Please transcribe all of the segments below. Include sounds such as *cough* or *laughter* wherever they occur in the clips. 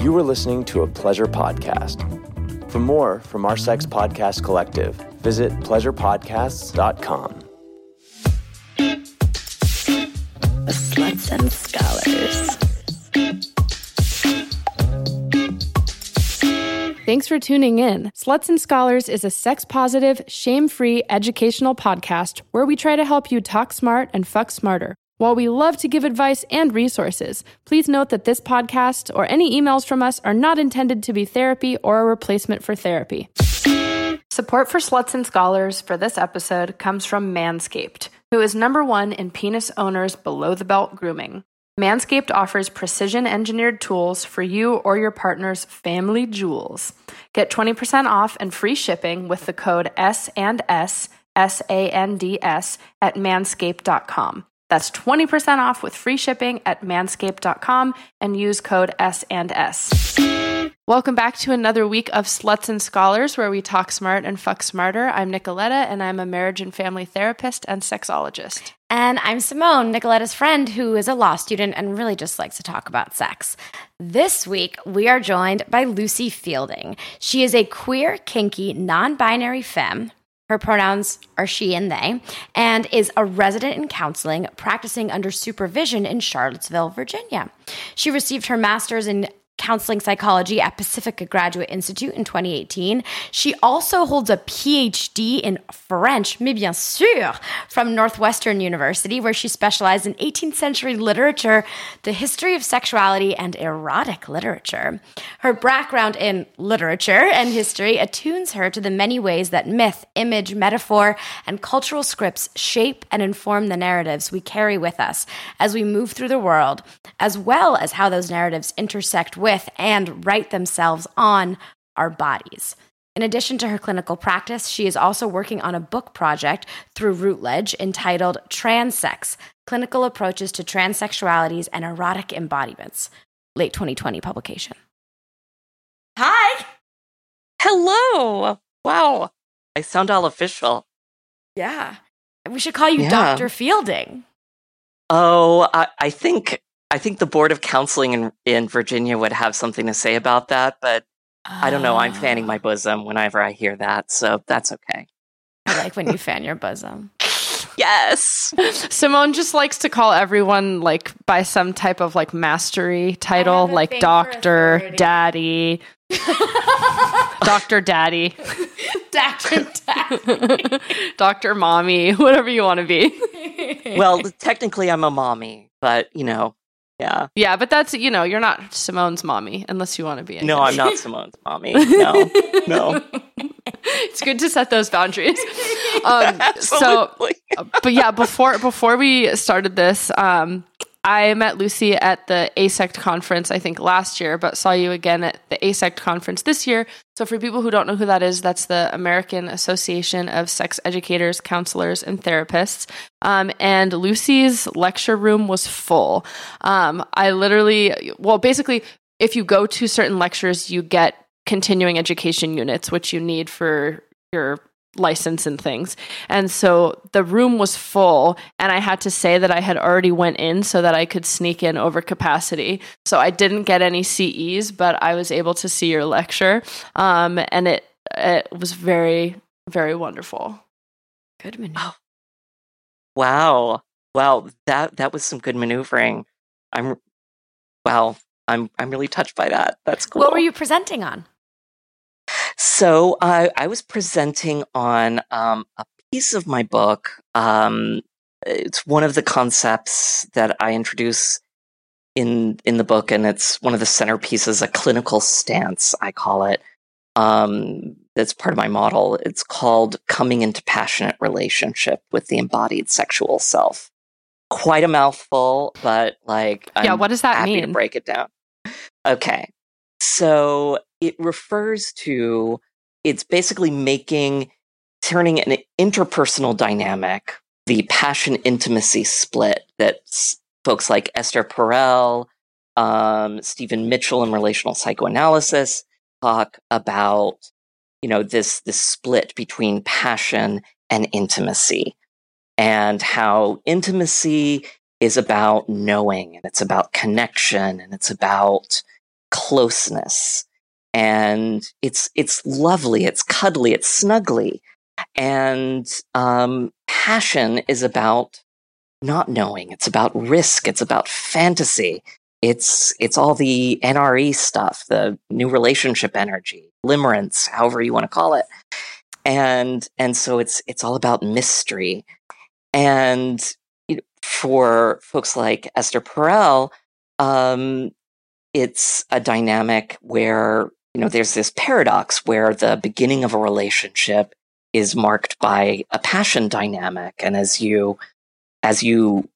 You were listening to a pleasure podcast. For more from our Sex Podcast Collective, visit pleasurepodcasts.com. Sluts and Scholars. Thanks for tuning in. Sluts and Scholars is a sex positive, shame free educational podcast where we try to help you talk smart and fuck smarter. While we love to give advice and resources, please note that this podcast or any emails from us are not intended to be therapy or a replacement for therapy. Support for Sluts and Scholars for this episode comes from Manscaped, who is number one in penis owners below the belt grooming. Manscaped offers precision engineered tools for you or your partner's family jewels. Get 20% off and free shipping with the code S and S, S A N D S, at manscaped.com. That's 20% off with free shipping at manscaped.com and use code S and S. Welcome back to another week of Sluts and Scholars, where we talk smart and fuck smarter. I'm Nicoletta, and I'm a marriage and family therapist and sexologist. And I'm Simone, Nicoletta's friend, who is a law student and really just likes to talk about sex. This week, we are joined by Lucie Fielding. She is a queer, kinky, non binary femme. Her pronouns are she and they, and is a resident in counseling practicing under supervision in Charlottesville, Virginia. She received her master's in counseling psychology at Pacifica Graduate Institute in 2018. She also holds a PhD in French, mais bien sûr, from Northwestern University, where she specialized in 18th century literature, the history of sexuality, and erotic literature. Her background in literature and history attunes her to the many ways that myth, image, metaphor, and cultural scripts shape and inform the narratives we carry with us as we move through the world, as well as how those narratives intersect with and write themselves on our bodies. In addition to her clinical practice, she is also working on a book project through Routledge entitled Transsex Clinical Approaches to Transsexualities and Erotic Embodiments, late 2020 publication. Hi. Hello. Wow. I sound all official. Yeah. We should call you Yeah. Dr. Fielding. Oh, I, I think I think the board of counseling in, in Virginia would have something to say about that, but I don't know. I'm fanning my ah. bosom whenever I hear that, so that's okay. I like when you fan your bosom. *laughs* Yes. Simone just likes to call everyone like by some type of like mastery title, like *laughs* doctor, daddy, doctor, daddy, Dr. *laughs* Daddy. doctor, mommy, whatever you want to be. well, technically, I'm a mommy, but you know, yeah. Yeah, but that's you know you're not Simone's mommy unless you want to be. No. I'm not Simone's mommy. No, no. *laughs* it's good to set those boundaries. *laughs* Um, so, Absolutely. but yeah, before before we started this, um, I met Lucie at the AASECT conference, I think last year, but saw you again at the AASECT conference this year. So, for people who don't know who that is, that's the American Association of Sex Educators, Counselors, and Therapists. Um, and Lucie's lecture room was full. Um, I literally, well, basically, if you go to certain lectures, you get continuing education units, which you need for your license and things. And so the room was full and I had to say that I had already went in so that I could sneak in over capacity. So I didn't get any CEs, but I was able to see your lecture. Um, and it it was very very wonderful. Good maneuver. Wow. Wow. That that was some good maneuvering. I'm wow. I'm I'm really touched by that. That's cool. What were you presenting on? So I I was presenting on um, a piece of my book. Um, it's one of the concepts that I introduce in in the book, and it's one of the centerpieces, a clinical stance, I call it. Um, that's part of my model. It's called coming into passionate relationship with the embodied sexual self. Quite a mouthful, but like, yeah, I'm what does that happy to mean? break it down. Okay. So it refers to it's basically making turning an interpersonal dynamic, the passion intimacy split that folks like Esther Perel, um, Stephen Mitchell in relational psychoanalysis talk about, you know, this this split between passion and intimacy and how intimacy is about knowing and it's about connection and it's about closeness and it's it's lovely it's cuddly it's snuggly. And um, passion is about not knowing it's about risk it's about fantasy. It's it's all the nre stuff the new relationship energy limerence however you want to call it. And and so it's it's all about mystery. And for folks like esther perel um, it's a dynamic where you know there's this paradox where the beginning of a relationship is marked by a passion dynamic. And as you as you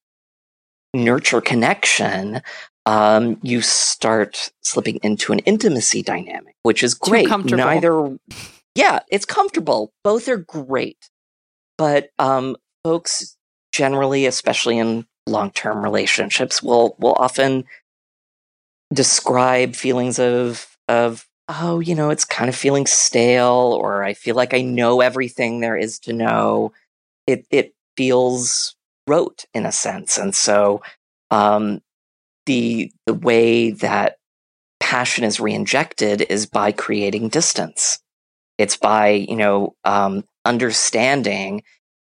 nurture connection um, you start slipping into an intimacy dynamic which is great. neither yeah it's comfortable. Both are great. But um, folks generally especially in long-term relationships will will often describe feelings of of oh, you know, it's kind of feeling stale, or I feel like I know everything there is to know. It it feels rote in a sense, and so um, the the way that passion is reinjected is by creating distance. It's by you know um, understanding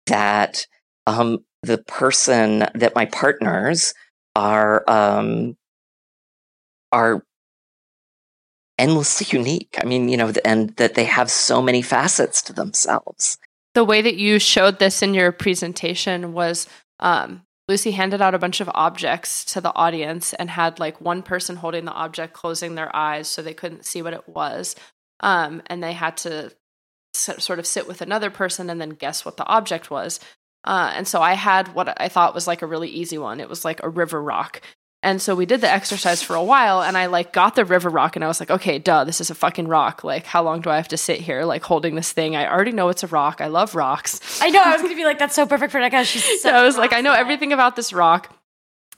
that um, the person that my partners are um, are endlessly unique. I mean, you know, and that they have so many facets to themselves. The way that you showed this in your presentation was um, Lucie handed out a bunch of objects to the audience and had like one person holding the object closing their eyes so they couldn't see what it was. Um, and they had to sort of sit with another person and then guess what the object was. Uh, and so I had what I thought was like a really easy one. It was like a river rock. And so we did the exercise for a while and I like got the river rock and I was like, okay, duh, this is a fucking rock. Like, how long do I have to sit here like holding this thing? I already know it's a rock. I love rocks. I know. I was going to be like, that's so perfect for Nika. She's *laughs* so I was like, I know everything about this rock.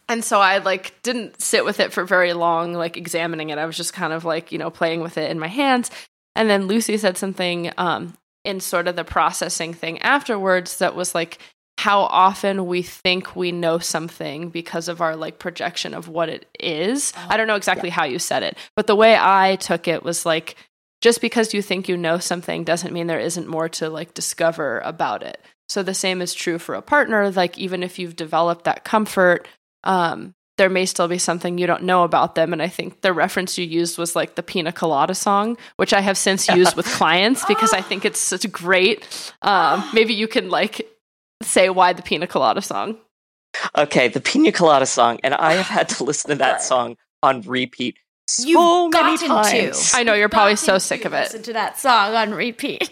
And so I like didn't sit with it for very long, like examining it. I was just kind of like, you know, playing with it in my hands. And then Lucie said something um, in sort of the processing thing afterwards that was like, how often we think we know something because of our like projection of what it is. Oh, I don't know exactly yeah. how you said it, but the way I took it was like just because you think you know something doesn't mean there isn't more to like discover about it. So the same is true for a partner. Like even if you've developed that comfort, um, there may still be something you don't know about them. And I think the reference you used was like the Pina Colada song, which I have since *laughs* used with clients because I think it's such great. Um, *gasps* maybe you can like say why the Pina Colada song. Okay, the Pina Colada song, and I have had to listen to that song on repeat so You've many times. To. I know you're probably so sick of it. Listen to that song on repeat.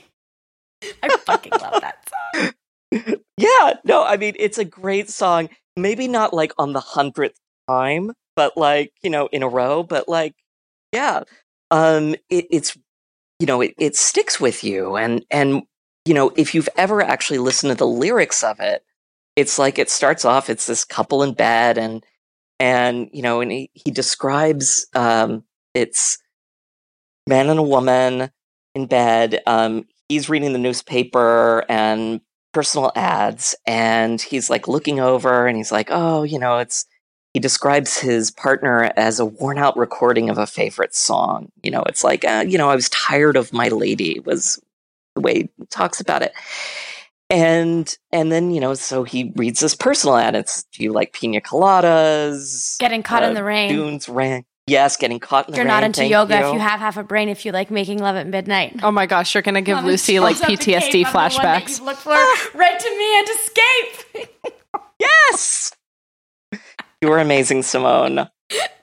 I fucking love that song. *laughs* Yeah, no, I mean it's a great song. Maybe not like on the hundredth time, but like you know in a row. But like, yeah, um, it, it's you know it, it sticks with you, and and you know, if you've ever actually listened to the lyrics of it, it's like it starts off, it's this couple in bed and, and, you know, and he, he describes, um, it's man and a woman in bed. Um, he's reading the newspaper and personal ads and he's like looking over and he's like, oh, you know, it's, he describes his partner as a worn out recording of a favorite song. You know, it's like, uh, you know, I was tired of my lady was the way he talks about it. And and then you know, so he reads this personal ad. It's do you like pina coladas? Getting caught uh, in the rain. Dunes rain. Yes, getting caught in the you're rain. You're not into yoga you. if you have half a brain. If you like making love at midnight. Oh my gosh, you're gonna give Lucie like PTSD flashbacks. look for *laughs* right to me and escape. yes, you were amazing, Simone.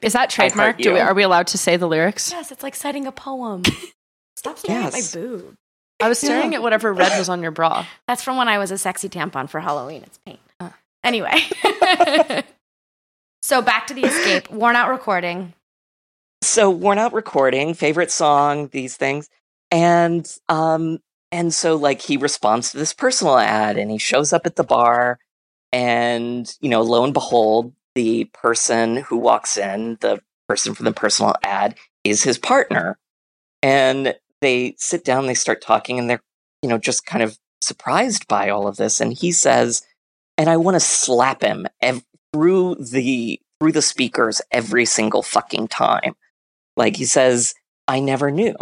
Is that trademark? Do we, are we allowed to say the lyrics? Yes, it's like citing a poem. *laughs* Stop staring yes. at my boob. I was staring at whatever red was on your bra. *laughs* That's from when I was a sexy tampon for Halloween. It's paint. Uh. Anyway. *laughs* so back to the escape. Worn out recording. So worn out recording, favorite song, these things. And um and so like he responds to this personal ad and he shows up at the bar and you know, lo and behold, the person who walks in, the person from the personal ad, is his partner. And they sit down, they start talking, and they're, you know, just kind of surprised by all of this. And he says, and I want to slap him ev- through the through the speakers every single fucking time. Like he says, I never knew.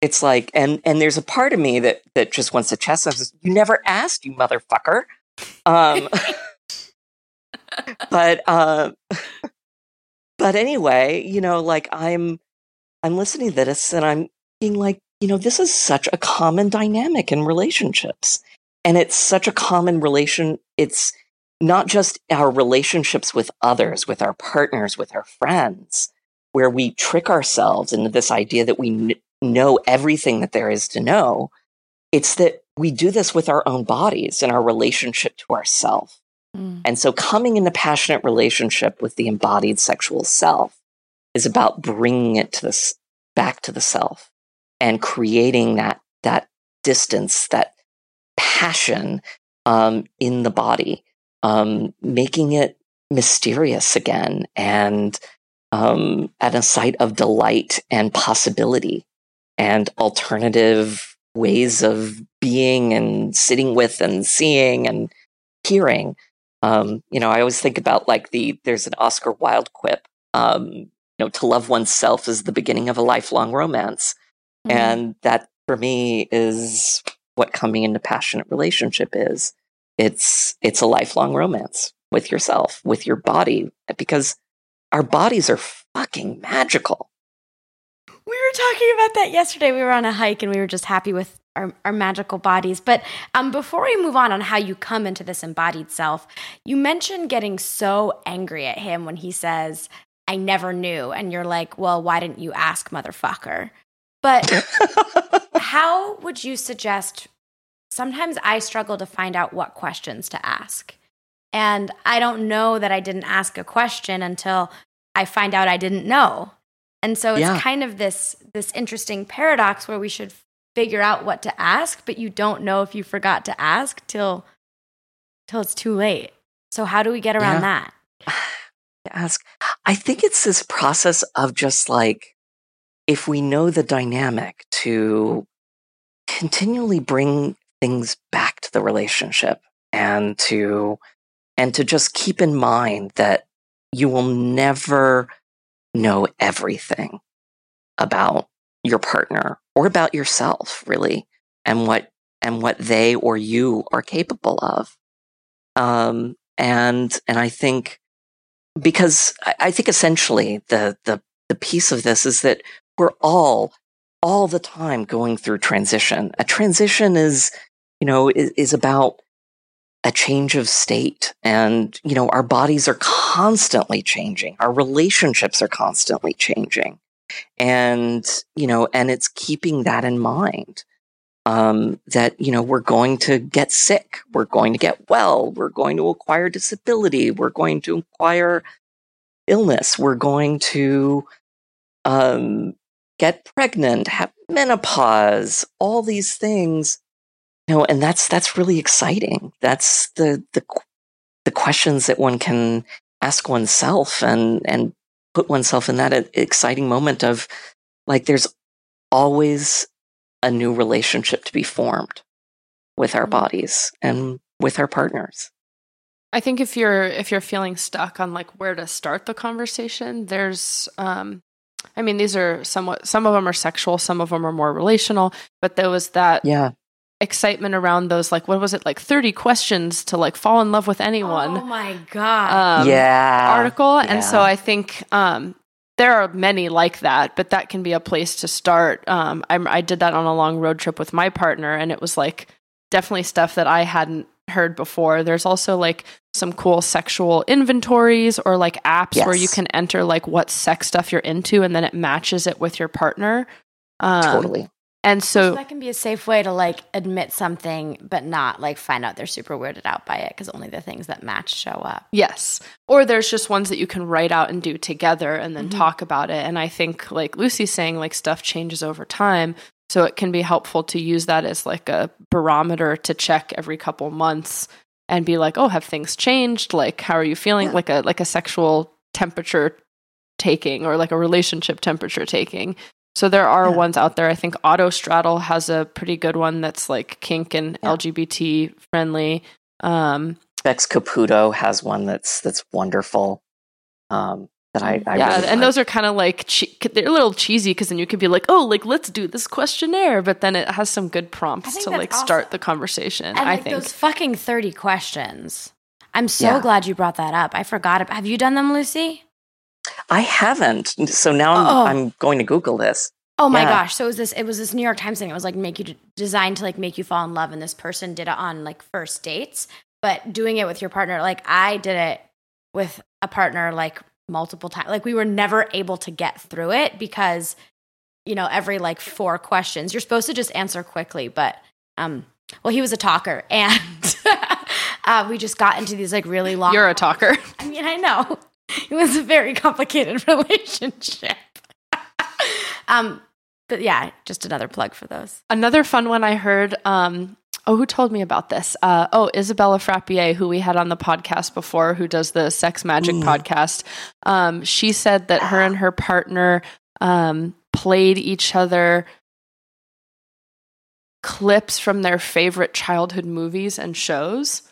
It's like, and and there's a part of me that that just wants to chastise. You never asked, you motherfucker. Um, *laughs* but uh, *laughs* but anyway, you know, like I'm I'm listening to this and I'm being like, you know, this is such a common dynamic in relationships. And it's such a common relation. It's not just our relationships with others, with our partners, with our friends, where we trick ourselves into this idea that we kn- know everything that there is to know. It's that we do this with our own bodies and our relationship to ourself. Mm. And so coming into passionate relationship with the embodied sexual self is about bringing it to this back to the self and creating that, that distance, that passion um, in the body um, making it mysterious again and um, at a site of delight and possibility and alternative ways of being and sitting with and seeing and hearing. Um, you know, I always think about like the there's an Oscar Wilde quip. Um, you know, to love oneself is the beginning of a lifelong romance, mm-hmm. and that for me is what coming into passionate relationship is it's it's a lifelong romance with yourself, with your body, because our bodies are fucking magical. We were talking about that yesterday. We were on a hike and we were just happy with our, our magical bodies. But um, before we move on on how you come into this embodied self, you mentioned getting so angry at him when he says, I never knew. And you're like, well, why didn't you ask, motherfucker? But *laughs* how would you suggest sometimes I struggle to find out what questions to ask. And I don't know that I didn't ask a question until I find out I didn't know. And so it's yeah. kind of this this interesting paradox where we should figure out what to ask, but you don't know if you forgot to ask till till it's too late. So how do we get around yeah. that? *sighs* Ask. I think it's this process of just like if we know the dynamic to continually bring things back to the relationship and to and to just keep in mind that you will never know everything about your partner or about yourself really and what and what they or you are capable of. Um, and and i think because I, I think essentially the the the piece of this is that we're all all the time going through transition a transition is you know, is, is about a change of state. And, you know, our bodies are constantly changing. Our relationships are constantly changing. And, you know, and it's keeping that in mind. Um, that, you know, we're going to get sick. We're going to get well. We're going to acquire disability. We're going to acquire illness. We're going to, um, get pregnant, have menopause, all these things you know, and that's that's really exciting. That's the the the questions that one can ask oneself and and put oneself in that exciting moment of like there's always a new relationship to be formed with our mm-hmm. bodies and with our partners. I think if you're if you're feeling stuck on like where to start the conversation, there's um I mean these are somewhat some of them are sexual, some of them are more relational, but there was that yeah. excitement around those like what was it like 30 questions to like fall in love with anyone. Oh my god. Um, yeah. article yeah. and so i think um, there are many like that but that can be a place to start. Um, I, I did that on a long road trip with my partner and it was like definitely stuff that i hadn't heard before there's also like some cool sexual inventories or like apps yes. where you can enter like what sex stuff you're into and then it matches it with your partner um, totally and so, so, that can be a safe way to like admit something, but not like find out they're super weirded out by it because only the things that match show up. Yes. Or there's just ones that you can write out and do together and then mm-hmm. talk about it. And I think, like Lucie's saying, like stuff changes over time. So it can be helpful to use that as like a barometer to check every couple months and be like, oh, have things changed? Like, how are you feeling? Yeah. Like a like a sexual temperature taking or like a relationship temperature taking so there are yeah. ones out there. I think Autostraddle has a pretty good one that's like kink and yeah. LGBT friendly. Um, Bex Caputo has one that's that's wonderful. Um, that I, I yeah, really and like. those are kind of like che- they're a little cheesy because then you could be like, oh, like let's do this questionnaire, but then it has some good prompts to like awesome. start the conversation. And I like think. those fucking 30 questions. I'm so Yeah. glad you brought that up. I forgot. ab- Have you done them, Lucie? I haven't. So now I'm, Oh. I'm going to Google this. Oh my Yeah. gosh! So it was this. It was this New York Times thing. It was like make you designed to like make you fall in love, and this person did it on like first dates, but doing it with your partner. Like I did it with a partner like multiple times. Like we were never able to get through it because you know every like four questions you're supposed to just answer quickly, but um, well he was a talker *laughs* and uh, we just got into these like really long. You're a talker. *laughs* I mean, I know it was a very complicated *laughs* relationship. um, but yeah, just another plug for those. Another fun one I heard. Um, oh, who told me about this? Uh, oh, Isabella Frappier, who we had on the podcast before, who does the Sex Magic Mm. podcast. Um, she said that her and her partner um, played each other clips from their favorite childhood movies and shows.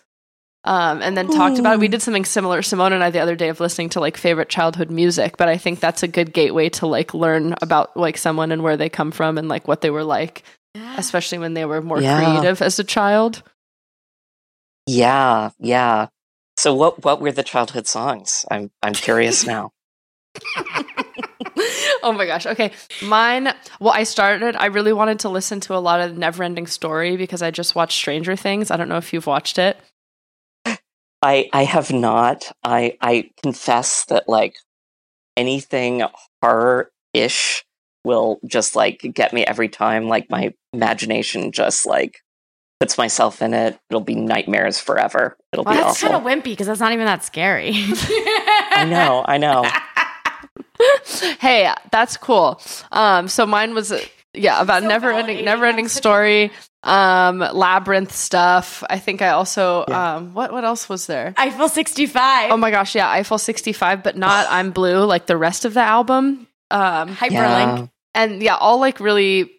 Um, and then talked about it. We did something similar, Simone and I, the other day of listening to like favorite childhood music. But I think that's a good gateway to like learn about like someone and where they come from and like what they were like especially when they were more Yeah. creative as a child. Yeah, yeah. So what what were the childhood songs? I'm I'm curious *laughs* now. *laughs* oh my gosh. Okay. Mine, well, I started, I really wanted to listen to a lot of Neverending Story because I just watched Stranger Things. I don't know if you've watched it. I I have not. I I confess that like anything horror ish will just like get me every time. Like my imagination just like puts myself in it. It'll be nightmares forever. It'll Well, be that's awful. kind of wimpy because that's not even that scary. *laughs* I know. I know. *laughs* hey, that's cool. Um, so mine was, uh, yeah, about So never ending, never ending That's such a- story, um, labyrinth stuff. I think I also, Yeah. um, what, what else was there? Eiffel 65. Oh my gosh, yeah, Eiffel 65, but not I'm Blue, like the rest of the album. Um, Hyperlink. Yeah. And yeah, all like really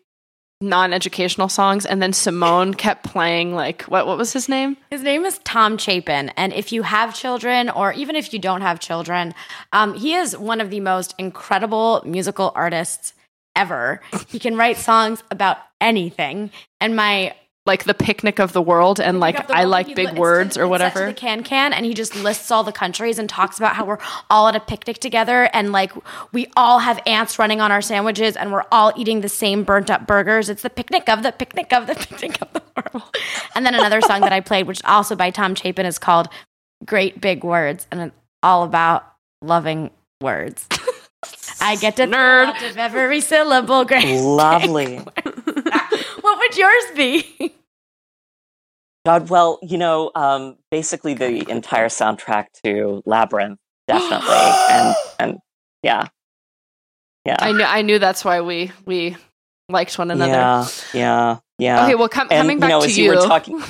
non-educational songs. And then Simone kept playing like what what was his name? His name is Tom Chapin. And if you have children, or even if you don't have children, um, he is one of the most incredible musical artists ever. He can write songs about anything. And my Like the picnic of the world and like Pick I like big li- words or it's set to whatever. The can can, and he just lists all the countries and talks about how we're all at a picnic together, and like we all have ants running on our sandwiches, and we're all eating the same burnt up burgers. It's the picnic of the picnic of the *laughs* picnic of the world. And then another song that I played, which is also by Tom Chapin, is called "Great Big Words," and it's all about loving words. *laughs* I get to Nerd. out of every syllable. Great. Lovely. Would yours be? God, well, you know, um, basically the entire soundtrack to Labyrinth, definitely, *gasps* and and yeah, yeah, I knew I knew that's why we we liked one another. yeah, yeah, yeah. Okay, well com- and coming you back know, to you. you were talking,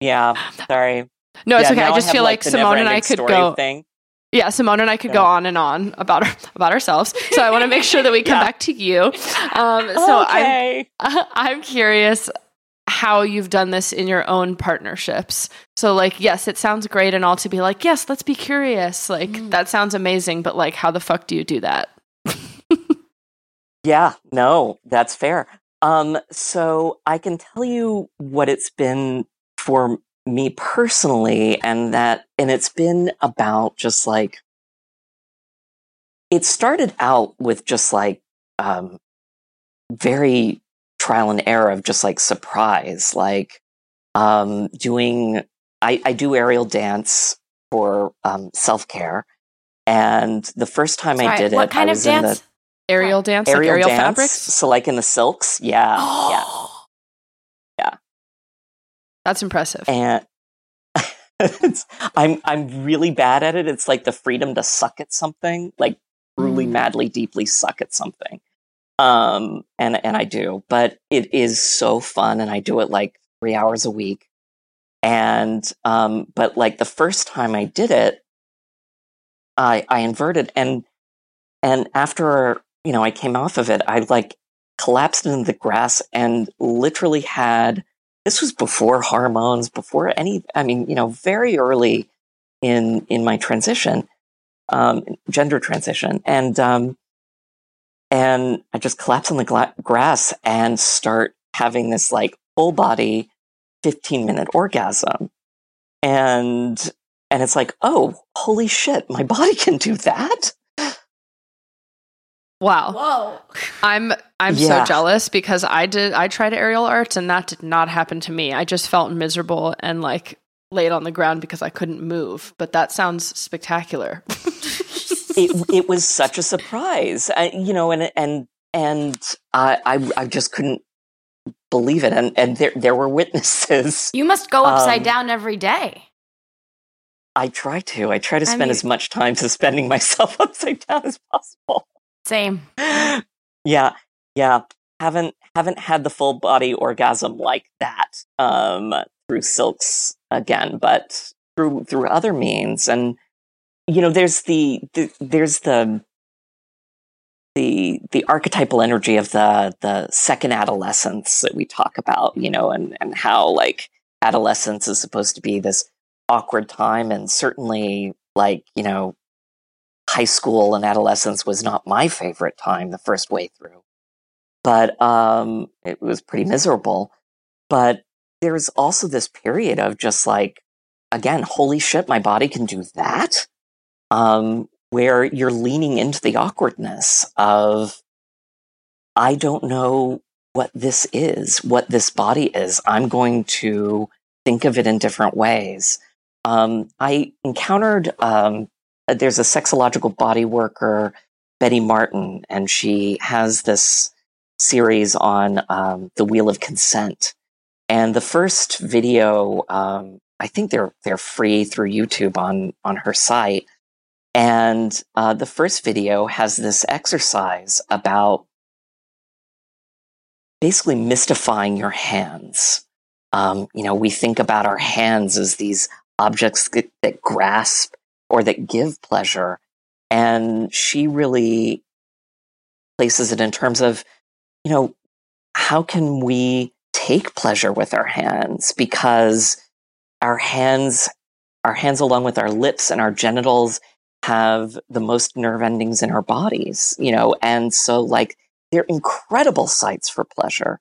yeah, sorry. no, it's Yeah, okay. I just feel like the Simone and I could go Thing. Yeah, Simone and I could go on and on about our, about ourselves. So I want to make sure that we come *laughs* Yeah. back to you. Um, so okay. I'm *laughs* I'm curious how you've done this in your own partnerships. So like, yes, it sounds great and all to be like, yes, let's be curious. Like Mm. that sounds amazing, but like, how the fuck do you do that? Yeah, no, that's fair. Um, so I can tell you what it's been for me personally, and that, and it's been about just like, it started out with just like, um, very trial and error of just like surprise, like, um, doing, I, I do aerial dance for, um, self care. And the first time I did what it, kind I of was in the, dance? Aerial dance, aerial, like aerial dance, fabrics. So like in the silks, yeah, yeah. *gasps* *gasps* *gasps* That's impressive. And *laughs* it's, I'm I'm really bad at it. It's like the freedom to suck at something, like truly Mm. madly, deeply suck at something. Um, and and I do, but it is so fun, and I do it like three hours a week. And um, but like the first time I did it, I I inverted, and and after you know I came off of it, I like collapsed into the grass and literally had this was before hormones before any i mean you know very early in in my transition um, gender transition, and um, and I just collapse on the gla- grass and start having this like full body, fifteen minute orgasm, and and it's like, oh, holy shit, my *laughs* body can do that. Wow. Whoa. I'm I'm Yeah. so jealous because I did I tried aerial arts and that did not happen to me. I just felt miserable and like laid on the ground because I couldn't move. But that sounds spectacular. *laughs* it it was such a surprise, I, you know, and and and I, I I just couldn't believe it, and and there there were witnesses. You must go upside Um, down every day. I try to I try to I spend mean- as much time *laughs* suspending myself upside down as possible. Same. yeah, yeah, haven't haven't had the full body orgasm like that um, through silks again, but through through other means, and you know, there's the, the there's the the the archetypal energy of the the second adolescence that we talk about, you know, and and how like adolescence is supposed to be this awkward time, and certainly like you know high school and adolescence was not my favorite time the first way through. But um, it was pretty miserable. But there's also this period of just like, again, holy shit, my body can do that. Um, where you're leaning into the awkwardness of, I don't know what this is, what this body is. I'm going to think of it in different ways. Um, I encountered um, there's a sexological body worker, Betty Martin, and she has this series on um, the Wheel of Consent. And the first video, um, I think they're they're free through YouTube on on her site. And uh, the first video has this exercise about basically mystifying your hands. Um, you know, we think about our hands as these objects that, that grasp or that give pleasure. And she really places it in terms of, you know, how can we take pleasure with our hands? Because our hands, our hands along with our lips and our genitals have the most nerve endings in our bodies, you know, and so like they're incredible sites for pleasure.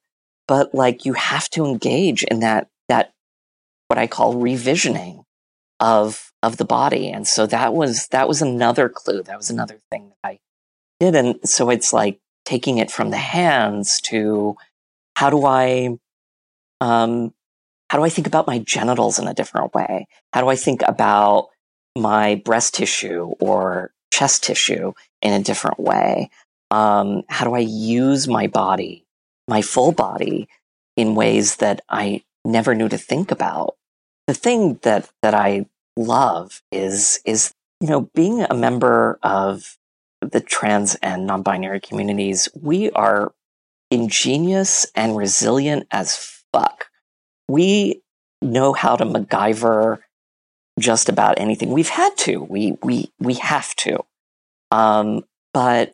But like you have to engage in that that what I call revisioning of of the body. And so that was that was another clue. That was another thing that i did. And so it's like taking it from the hands to how do i um how do i think about my genitals in a different way? How do i think about my breast tissue or chest tissue in a different way? Um how do i use my body my full body in ways that i never knew to think about? The thing that that I love is is you know being a member of the trans and non-binary communities. We are ingenious and resilient as fuck. We know how to MacGyver just about anything. We've had to. We we we have to. Um, but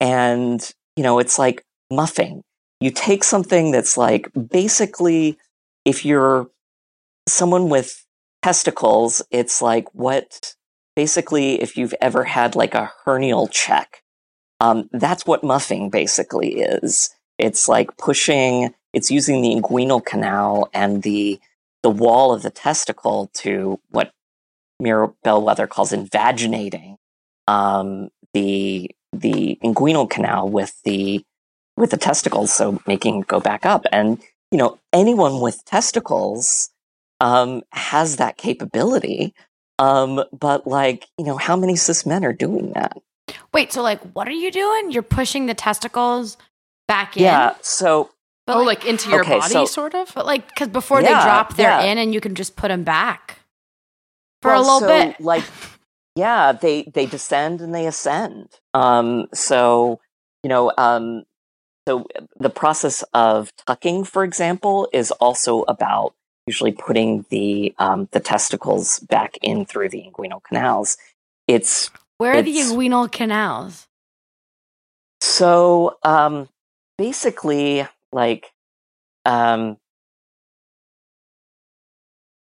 and you know it's like muffing. You take something that's like basically if you're someone with testicles, it's like what basically if you've ever had like a hernial check, um, that's what muffing basically is. It's like pushing. It's using the inguinal canal and the the wall of the testicle to what Mira Bellwether calls invaginating um, the the inguinal canal with the with the testicles, so making it go back up. And you know, anyone with testicles um, has that capability. Um, but like, you know, how many cis men are doing that? Wait, so like, what are you doing? You're pushing the testicles back in? Yeah. So But oh, like into your Okay, body, so- sort of. But like, because before Yeah, they drop, they're yeah. in, and you can just put them back for well, a little so, bit. like, yeah, they they descend and they ascend. Um, so you know, um, so the process of tucking, for example, is also about usually putting the um, the testicles back in through the inguinal canals. It's Where are the inguinal canals? So um, basically, like, um,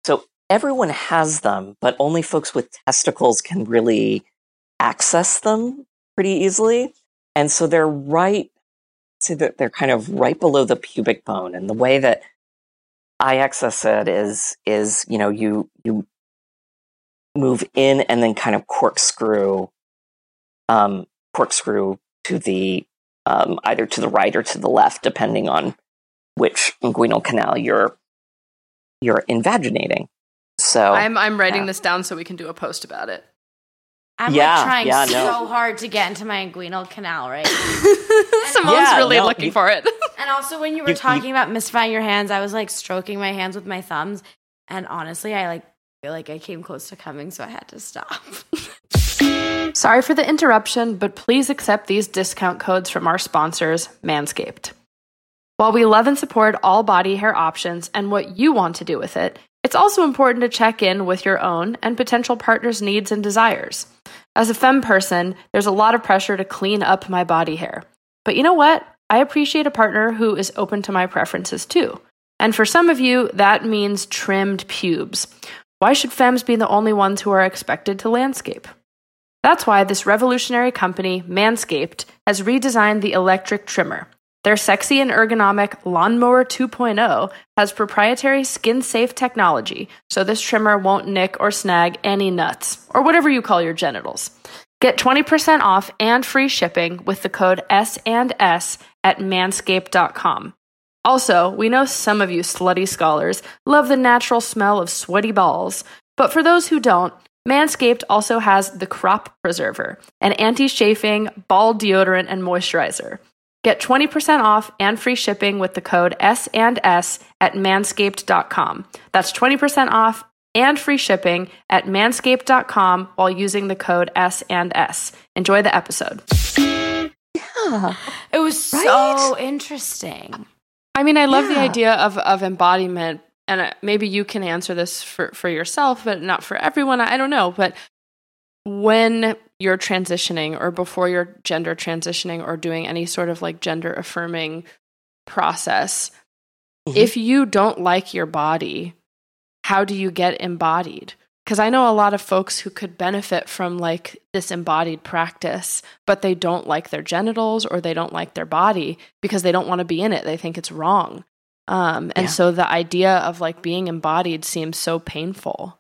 so everyone has them, but only folks with testicles can really access them pretty easily. And so they're right, see that they're kind of right below the pubic bone. And the way that I access it is, is, you know, you, you move in and then kind of corkscrew, um, corkscrew to the, um, either to the right or to the left, depending on which inguinal canal you're, you're invaginating. So I'm I'm writing yeah. this down so we can do a post about it. I'm Yeah, like trying yeah, so no. hard to get into my inguinal canal, right? *laughs* Simone's Yeah, really no, looking you- for it. *laughs* and also when you were You- you- talking about misfying your hands, I was like stroking my hands with my thumbs, and honestly, I like feel like I came close to coming, so I had to stop. *laughs* Sorry for the interruption, but please accept these discount codes from our sponsors, Manscaped. While we love and support all body hair options and what you want to do with it, it's also important to check in with your own and potential partner's needs and desires. As a femme person, there's a lot of pressure to clean up my body hair. But you know what? I appreciate a partner who is open to my preferences too. And for some of you, that means trimmed pubes. Why should femmes be the only ones who are expected to landscape? That's why this revolutionary company, Manscaped, has redesigned the electric trimmer. Their sexy and ergonomic Lawnmower 2.0 has proprietary skin safe technology, so this trimmer won't nick or snag any nuts, or whatever you call your genitals. Get 20% off and free shipping with the code S and S at manscaped.com. Also, we know some of you slutty scholars love the natural smell of sweaty balls, but for those who don't, Manscaped also has the Crop Preserver, an anti chafing ball deodorant and moisturizer. Get 20% off and free shipping with the code S and S at manscaped.com. That's 20% off and free shipping at manscaped.com while using the code S and S. Enjoy the episode. yeah. it was so interesting. I mean, I love the idea of of embodiment, and uh, maybe you can answer this for for yourself, but not for everyone. I don't know, but when you're transitioning or before you're gender transitioning or doing any sort of like gender affirming process, Mhm. if you don't like your body, how do you get embodied? Because I know a lot of folks who could benefit from like this embodied practice, but they don't like their genitals or they don't like their body because they don't want to be in it. They think it's wrong. Um, and Yeah. so the idea of like being embodied seems so painful.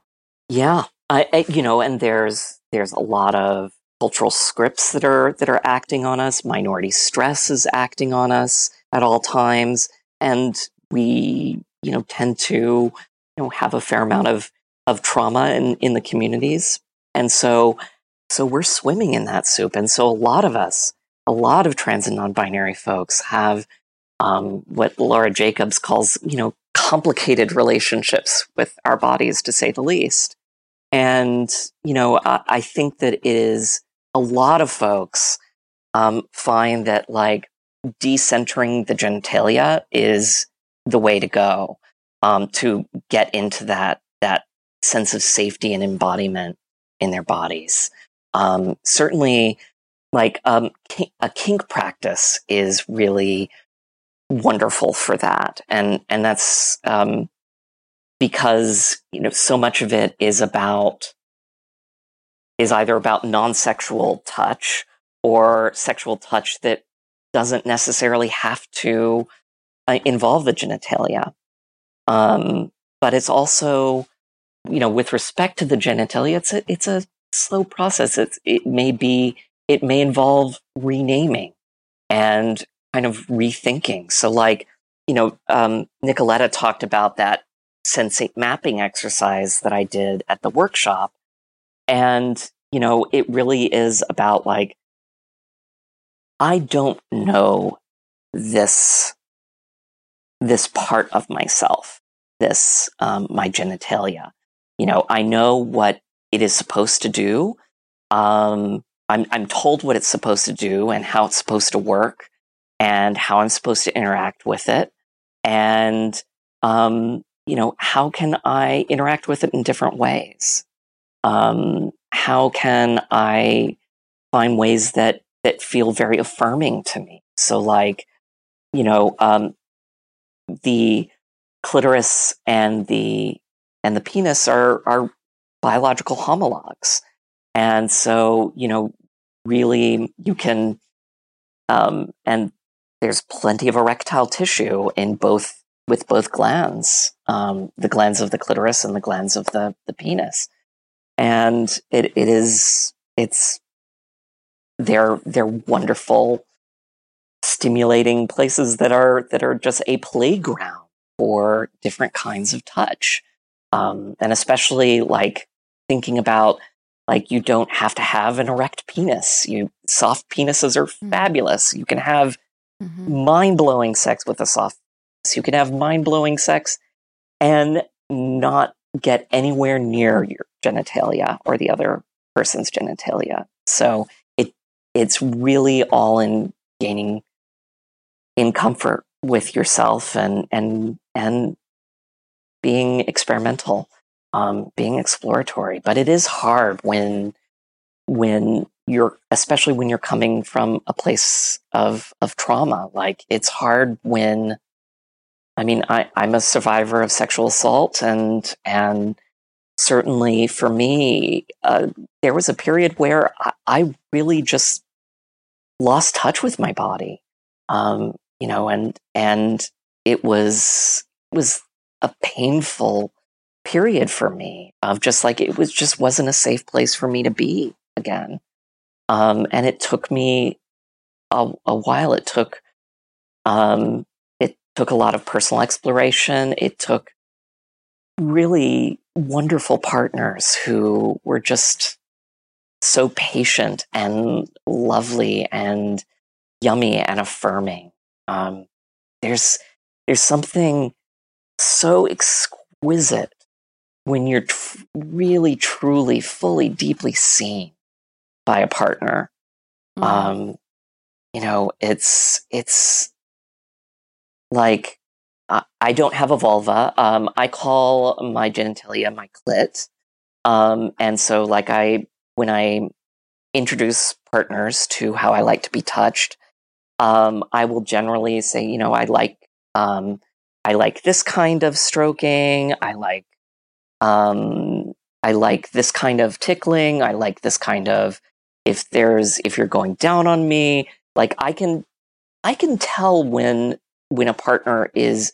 Yeah, I, I you know, and there's there's a lot of cultural scripts that are that are acting on us. Minority stress is acting on us at all times, and we you know tend to you know have a fair amount of of trauma in in the communities, and so so we're swimming in that soup, and so a lot of us, a lot of trans and non-binary folks have um, what Laura Jacobs calls you know complicated relationships with our bodies, to say the least. And, you know, I, I think that it is a lot of folks um, find that like decentering the genitalia is the way to go um, to get into that, that sense of safety and embodiment in their bodies. Um, certainly, like um, a kink practice is really wonderful for that, and and that's um, because you know so much of it is about is either about non-sexual touch or sexual touch that doesn't necessarily have to uh, involve the genitalia. Um, but it's also you know with respect to the genitalia it's a it's a slow process. It's, it may be it may involve renaming and kind of rethinking. So like you know um, nicoletta talked about that sensate mapping exercise that I did at the workshop. And, you know, it really is about like, I don't know this, this part of myself, this, um, my genitalia. You know, I know what it is supposed to do. Um, I'm, I'm told what it's supposed to do and how it's supposed to work and how I'm supposed to interact with it. And, um, you know, how can I interact with it in different ways? Um, how can I find ways that that feel very affirming to me? So, like, you know, um, the clitoris and the and the penis are are biological homologs, And so, you know, really you can, um, and there's plenty of erectile tissue in both, with both glans, um, the glans of the clitoris and the glans of the, the penis. And it, it is, it's, they're, they're wonderful, stimulating places that are, that are just a playground for different kinds of touch. Um, and especially like thinking about like you don't have to have an erect penis. You soft penises are mm-hmm. fabulous. You can have mm-hmm. mind blowing sex with a soft. You can have mind blowing sex and not get anywhere near your genitalia or the other person's genitalia. So it it's really all in gaining in comfort with yourself and and and being experimental um, being exploratory. But it is hard when when you're especially when you're coming from a place of of trauma. Like it's hard when I mean I, I'm a survivor of sexual assault and and certainly for me uh, there was a period where I, I, really just lost touch with my body. Um, you know, and and it was was a painful period for me of just like it was just wasn't a safe place for me to be again. Um, and it took me a, a while. It took um, took a lot of personal exploration. It took really wonderful partners who were just so patient and lovely and yummy and affirming. Um, there's there's something so exquisite when you're tr- really, truly, fully, deeply seen by a partner. Mm. Um, you know, it's it's like I, don't have a vulva. Um, I call my genitalia my clit. Um, and so, like, I when I introduce partners to how I like to be touched, um, I will generally say, you know, I like um, I like this kind of stroking. I like um, I like this kind of tickling. I like this kind of if there's if you're going down on me, like I can I can tell when when a partner is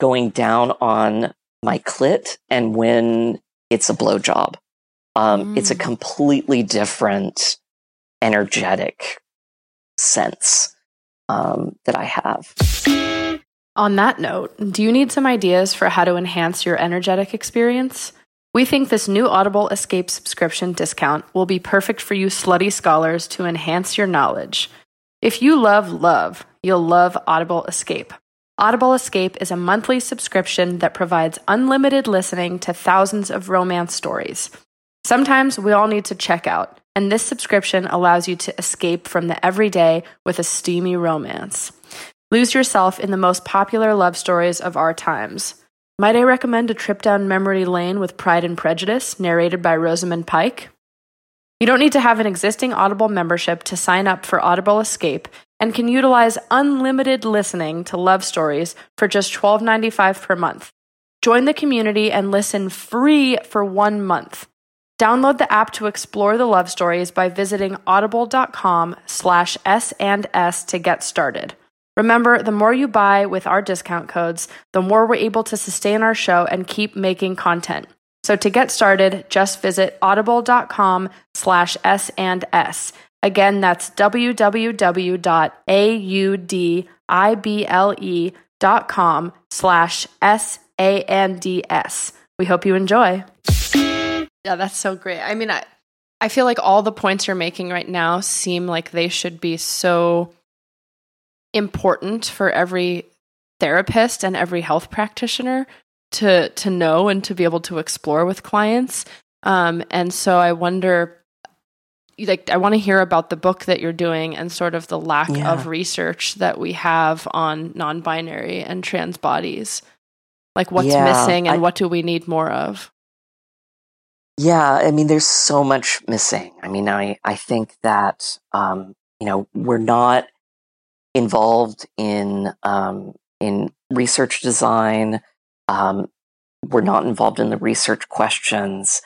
going down on my clit and when it's a blowjob. Um, mm. It's a mm. completely different energetic sense um, that I have. On that note, do you need some ideas for how to enhance your energetic experience? We think this new Audible Escape subscription discount will be perfect for you slutty scholars to enhance your knowledge. If you love love, you'll love Audible Escape. Audible Escape is a monthly subscription that provides unlimited listening to thousands of romance stories. Sometimes we all need to check out, and this subscription allows you to escape from the everyday with a steamy romance. Lose yourself in the most popular love stories of our times. Might I recommend a trip down memory lane with Pride and Prejudice, narrated by Rosamund Pike? You don't need to have an existing Audible membership to sign up for Audible Escape and can utilize unlimited listening to love stories for just $12.95 per month. Join the community and listen free for one month. Download the app to explore the love stories by visiting audible.com slash S and S to get started. Remember, the more you buy with our discount codes, the more we're able to sustain our show and keep making content. So to get started, just visit audible.com slash S and S. Again, that's www.audible.com slash S A N D S. We hope you enjoy. Yeah, that's so great. I mean, I, I feel like all the points you're making right now seem like they should be so important for every therapist and every health practitioner to to know and to be able to explore with clients. Um, and so I wonder, like, I want to hear about the book that you're doing and sort of the lack yeah. of research that we have on non-binary and trans bodies. Like, what's yeah, missing and I, what do we need more of? Yeah, I mean, there's so much missing. I mean, I I think that um, you know we're not involved in um, in research design. Um, we're not involved in the research questions.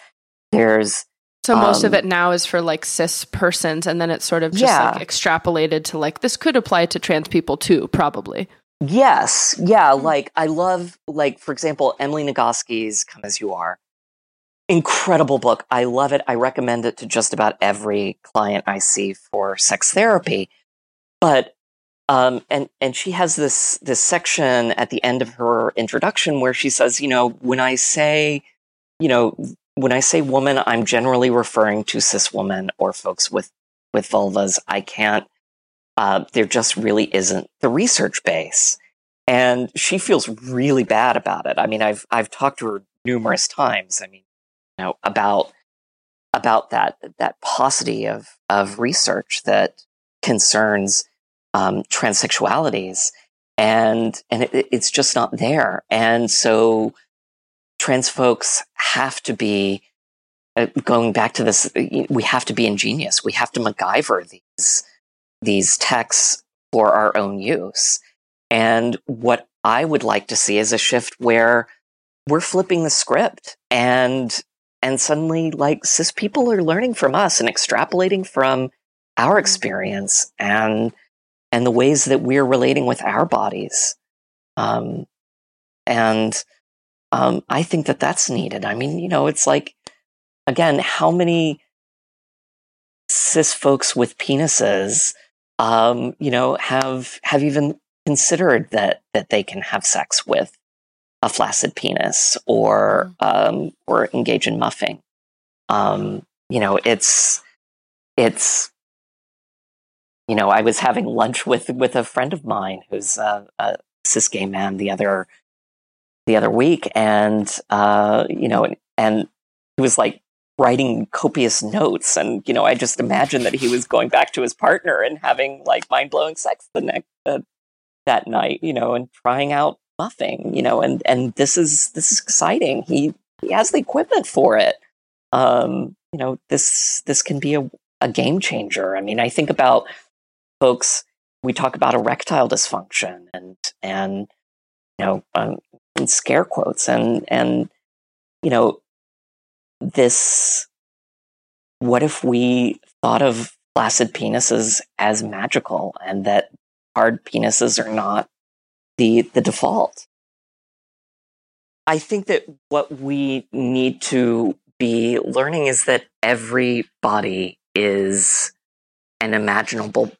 There's So most Um, of it now is for like cis persons, and then it's sort of just Yeah. like extrapolated to like this could apply to trans people too, probably. Yes, yeah. Like I love, like for example, Emily Nagoski's "Come as You Are." Incredible book. I love it. I recommend it to just about every client I see for sex therapy. But um, and and she has this this section at the end of her introduction where she says, you know, when I say, you know, when I say woman, I'm generally referring to cis women or folks with with vulvas. I can't uh, there just really isn't the research base. And she feels really bad about it. I mean, I've I've talked to her numerous times. I mean, you know, about about that that paucity of of research that concerns um, transsexualities, and and it, it's just not there. And so, trans folks have to be uh, going back to this. We have to be ingenious. We have to MacGyver these these texts for our own use. And what I would like to see is a shift where we're flipping the script and and suddenly like cis people are learning from us and extrapolating from our experience and and the ways that we're relating with our bodies. Um, and um, I think that that's needed. I mean, you know, it's like again, how many cis folks with penises um, you know, have have even considered that that they can have sex with a flaccid penis or um, or engage in muffing. Um, you know, it's it's you know, I was having lunch with with a friend of mine who's a, a cis gay man the other the other week, and uh, you know, and, and he was like writing copious notes and you know i just imagined that he was going back to his partner and having like mind-blowing sex the next uh, that night you know and trying out muffing you know and and this is this is exciting. He he has the equipment for it. Um you know this this can be a, a game changer. I mean i think about folks we talk about erectile dysfunction and and you know um, in scare quotes and and you know this what if we thought of flaccid penises as magical and that hard penises are not the the default? I think that what we need to be learning is that every body is an imaginable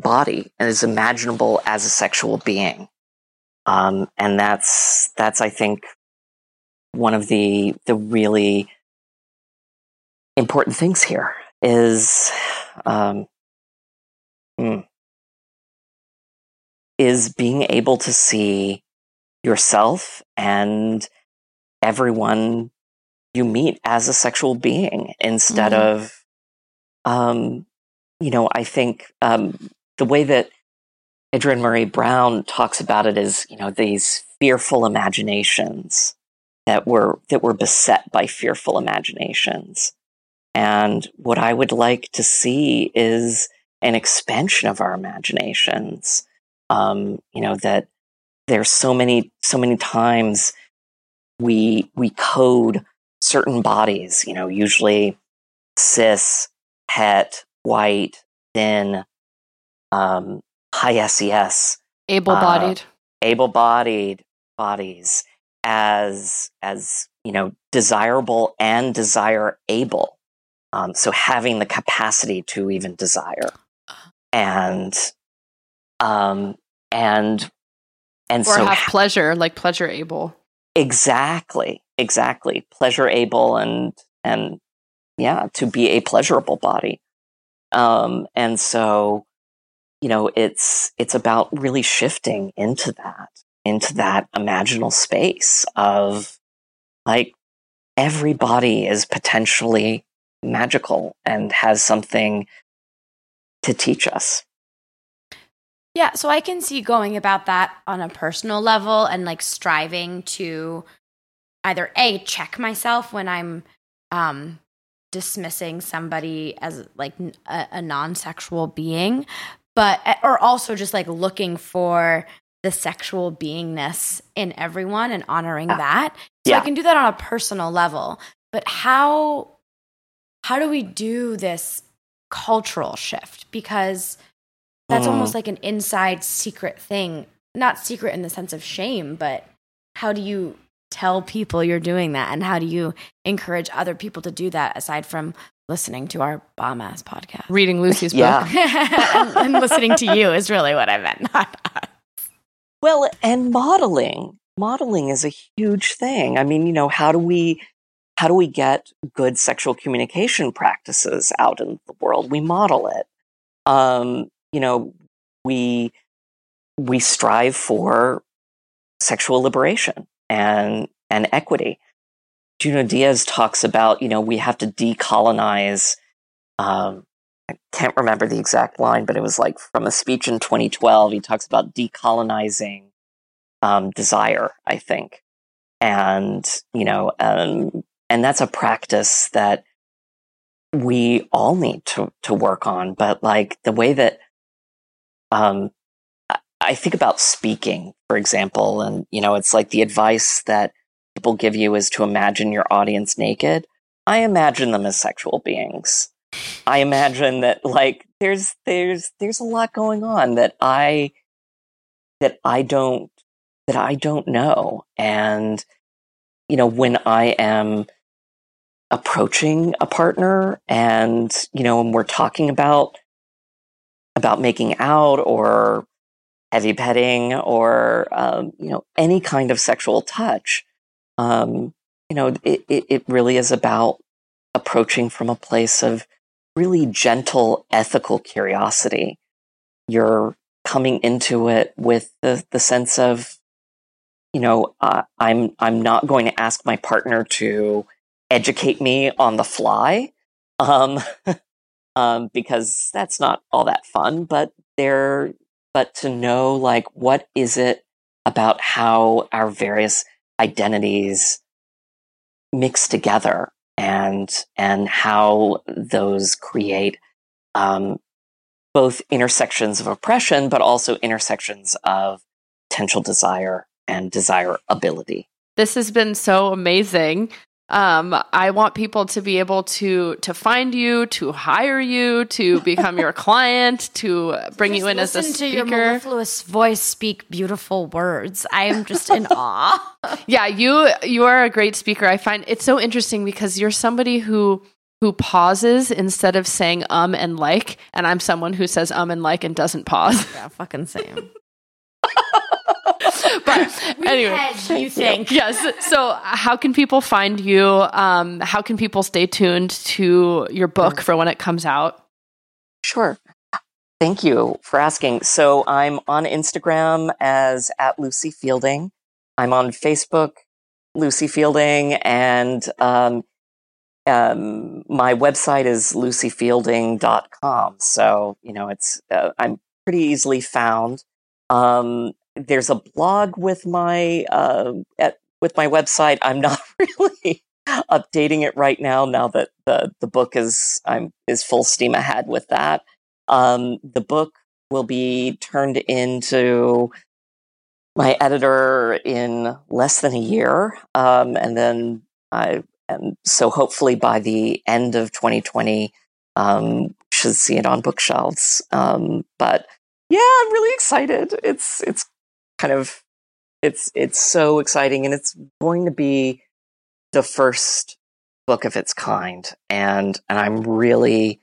body and is imaginable as a sexual being um, and that's that's i think one of the the really important things here is um, hmm, is being able to see yourself and everyone you meet as a sexual being instead Mhm. of um, you know i think um, the way that adrienne maree brown talks about it is you know these fearful imaginations that were that were beset by fearful imaginations and what I would like to see is an expansion of our imaginations. Um, you know, that there's so many, so many times we, we code certain bodies, you know, usually cis, het, white, thin, um, high SES, Able bodied. able bodied bodies as, as, you know, desirable and desire able. Um, so having the capacity to even desire, and um, and and or so have ha- pleasure, like pleasure able. exactly, exactly, pleasure able and and yeah, to be a pleasurable body. Um, and so you know, it's it's about really shifting into that, into that imaginal space of like every body is potentially magical and has something to teach us. Yeah, so I can see going about that on a personal level and like striving to either a check myself when I'm um dismissing somebody as like a non-sexual being, but eh, or also just like looking for the sexual beingness in everyone and honoring Yeah. that. So I can do that on a personal level. But how how do we do this cultural shift? Because that's Mm. almost like an inside secret thing. Not secret in the sense of shame, but how do you tell people you're doing that? And how do you encourage other people to do that aside from listening to our bomb ass podcast? Reading Lucie's book. *laughs* and, and listening to you is really what I meant. Not us. Well, and modeling. Modeling is a huge thing. I mean, you know, how do we how do we get good sexual communication practices out in the world? We model it. Um, you know, we we strive for sexual liberation and and equity. Junot Díaz talks about, you know, we have to decolonize um, I can't remember the exact line, but it was like from a speech in 2012. He talks about decolonizing um, desire, I think, and you know, um, and that's a practice that we all need to to work on. But like the way that um, I- I think about speaking, for example, and you know, it's like the advice that people give you is to imagine your audience naked. I imagine them as sexual beings. I imagine that like there's there's there's a lot going on that I that I don't that I don't know. And you know, when I am approaching a partner and you know, when we're talking about about making out or heavy petting or um, you know any kind of sexual touch, um, you know, it, it, really is about approaching from a place of really gentle ethical curiosity. You're coming into it with the, the sense of, you know, uh, I'm I'm not going to ask my partner to educate me on the fly, um, *laughs* um, because that's not all that fun. But there, but to know like what is it about how our various identities mix together and and how those create um, both intersections of oppression, but also intersections of potential desire and desirability. This has been so amazing. Um, I want people to be able to to find you, to hire you, to become your *laughs* client, to bring you in as a listen to your speaker. mellifluous voice speak beautiful words. I am just in *laughs* awe. yeah, you you are a great speaker. I find it's so interesting because you're somebody who who pauses instead of saying um and like, and I'm someone who says um and like and doesn't pause. Yeah, fucking same. *laughs* *laughs* but *laughs* anyway, you think? yes. So, how can people find you? Um, how can people stay tuned to your book for when it comes out? Sure. Thank you for asking. So I'm on Instagram as at Lucie Fielding. I'm on Facebook, Lucie Fielding, and um, um, my website is luciefielding.com. So, you know, it's, uh, I'm pretty easily found. Um, there's a blog with my, uh, at, with my website. I'm not *laughs* really updating it right now. Now that the, the book is, I'm, is full steam ahead with that. Um, the book will be turned into my editor in less than a year. Um, and then I, and so hopefully by the end of 2020, um, should see it on bookshelves. Um, but yeah, I'm really excited. It's, it's kind of, it's, it's so exciting and it's going to be the first book of its kind. And, and I'm really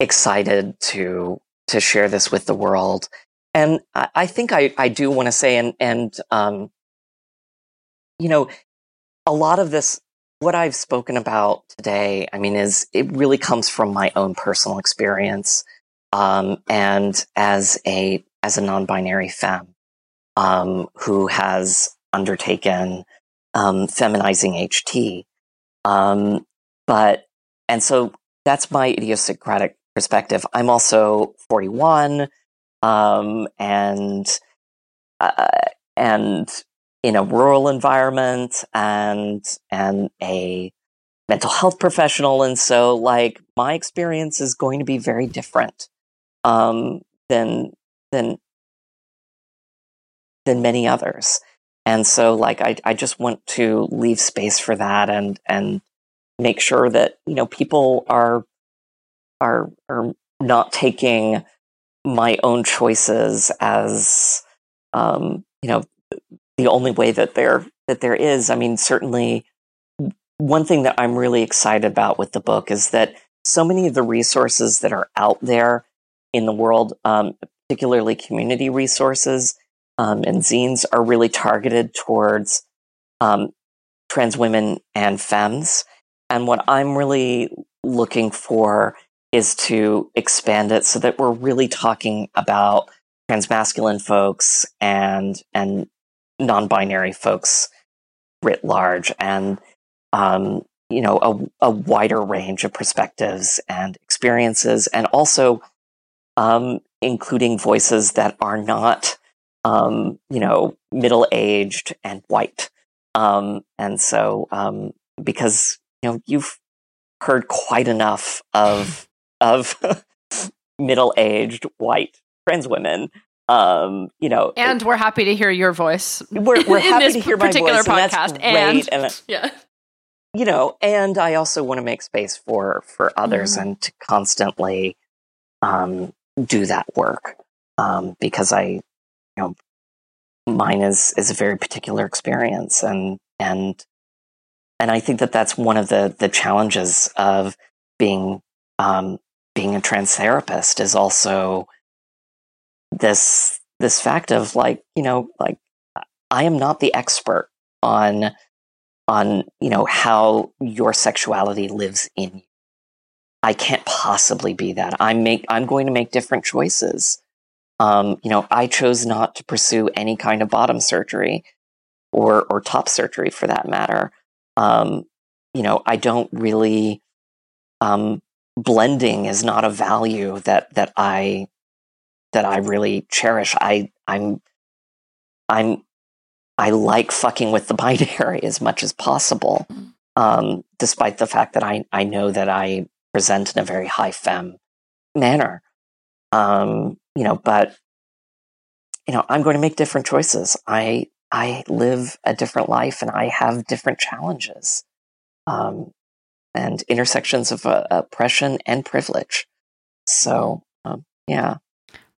excited to, to share this with the world. And I, I think I, I do want to say, and, and, um, you know, a lot of this what I've spoken about today, I mean, is it really comes from my own personal experience, um, and as a as a non-binary femme um, who has undertaken um, feminizing HT, um, but and so that's my idiosyncratic perspective. I'm also 41, um, and uh, and in a rural environment and and a mental health professional and so like my experience is going to be very different um, than than than many others and so like I, I just want to leave space for that and and make sure that you know people are are are not taking my own choices as um, you know the only way that there that there is. I mean, certainly one thing that I'm really excited about with the book is that so many of the resources that are out there in the world, um, particularly community resources um, and zines, are really targeted towards um, trans women and femmes. And what I'm really looking for is to expand it so that we're really talking about transmasculine folks and and non-binary folks writ large and um, you know a, a, wider range of perspectives and experiences and also um, including voices that are not um, you know middle-aged and white um, and so um, because you know you've heard quite enough of *laughs* of *laughs* middle-aged white trans women um, you know, and we're happy to hear your voice. We're, we're *laughs* happy to hear particular my voice, podcast, and, and, and yeah, you know, and I also want to make space for for others mm. and to constantly um, do that work um, because I, you know, mine is is a very particular experience, and and and I think that that's one of the the challenges of being um, being a trans therapist is also this this fact of like you know like I am not the expert on on you know how your sexuality lives in you. I can't possibly be that. I'm make I'm going to make different choices. Um, you know, I chose not to pursue any kind of bottom surgery or or top surgery for that matter. Um, you know, I don't really um, blending is not a value that that I that I really cherish. I I'm I'm I like fucking with the *laughs* binary as much as possible, mm. um, despite the fact that I I know that I present in a very high femme manner. Um, you know, but you know, I'm going to make different choices. I I live a different life and I have different challenges um, and intersections of uh, oppression and privilege. So, um, yeah.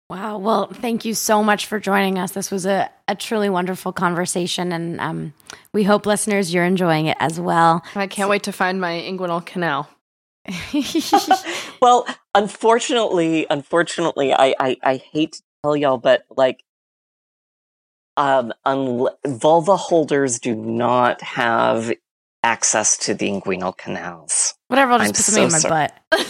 Wow. Well, thank you so much for joining us. This was a, a truly wonderful conversation, and um, we hope listeners you're enjoying it as well. I can't so- wait to find my inguinal canal. *laughs* *laughs* well, unfortunately, unfortunately, I, I, I hate to tell y'all, but like, um, un- vulva holders do not have access to the inguinal canals. Whatever, I'll just I'm put something so in my butt. *laughs*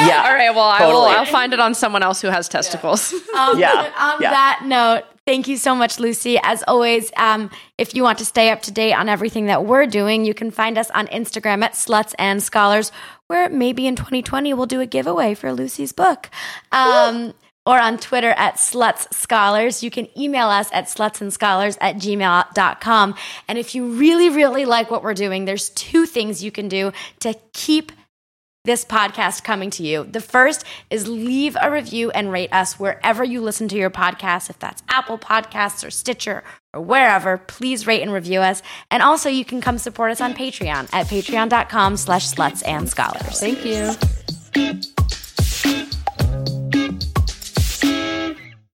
yeah. All right. Well, totally. I will. I'll find it on someone else who has testicles. Yeah. Um, yeah. On yeah. that note, thank you so much, Lucie. As always, um, if you want to stay up to date on everything that we're doing, you can find us on Instagram at Sluts and Scholars, where maybe in 2020 we'll do a giveaway for Lucie's book. Um, or on Twitter at Sluts Scholars. You can email us at slutsandscholars at gmail.com. And if you really, really like what we're doing, there's two things you can do to keep this podcast coming to you. The first is leave a review and rate us wherever you listen to your podcast. If that's Apple Podcasts or Stitcher or wherever, please rate and review us. And also you can come support us on Patreon at patreon.com slash sluts and scholars. Thank you.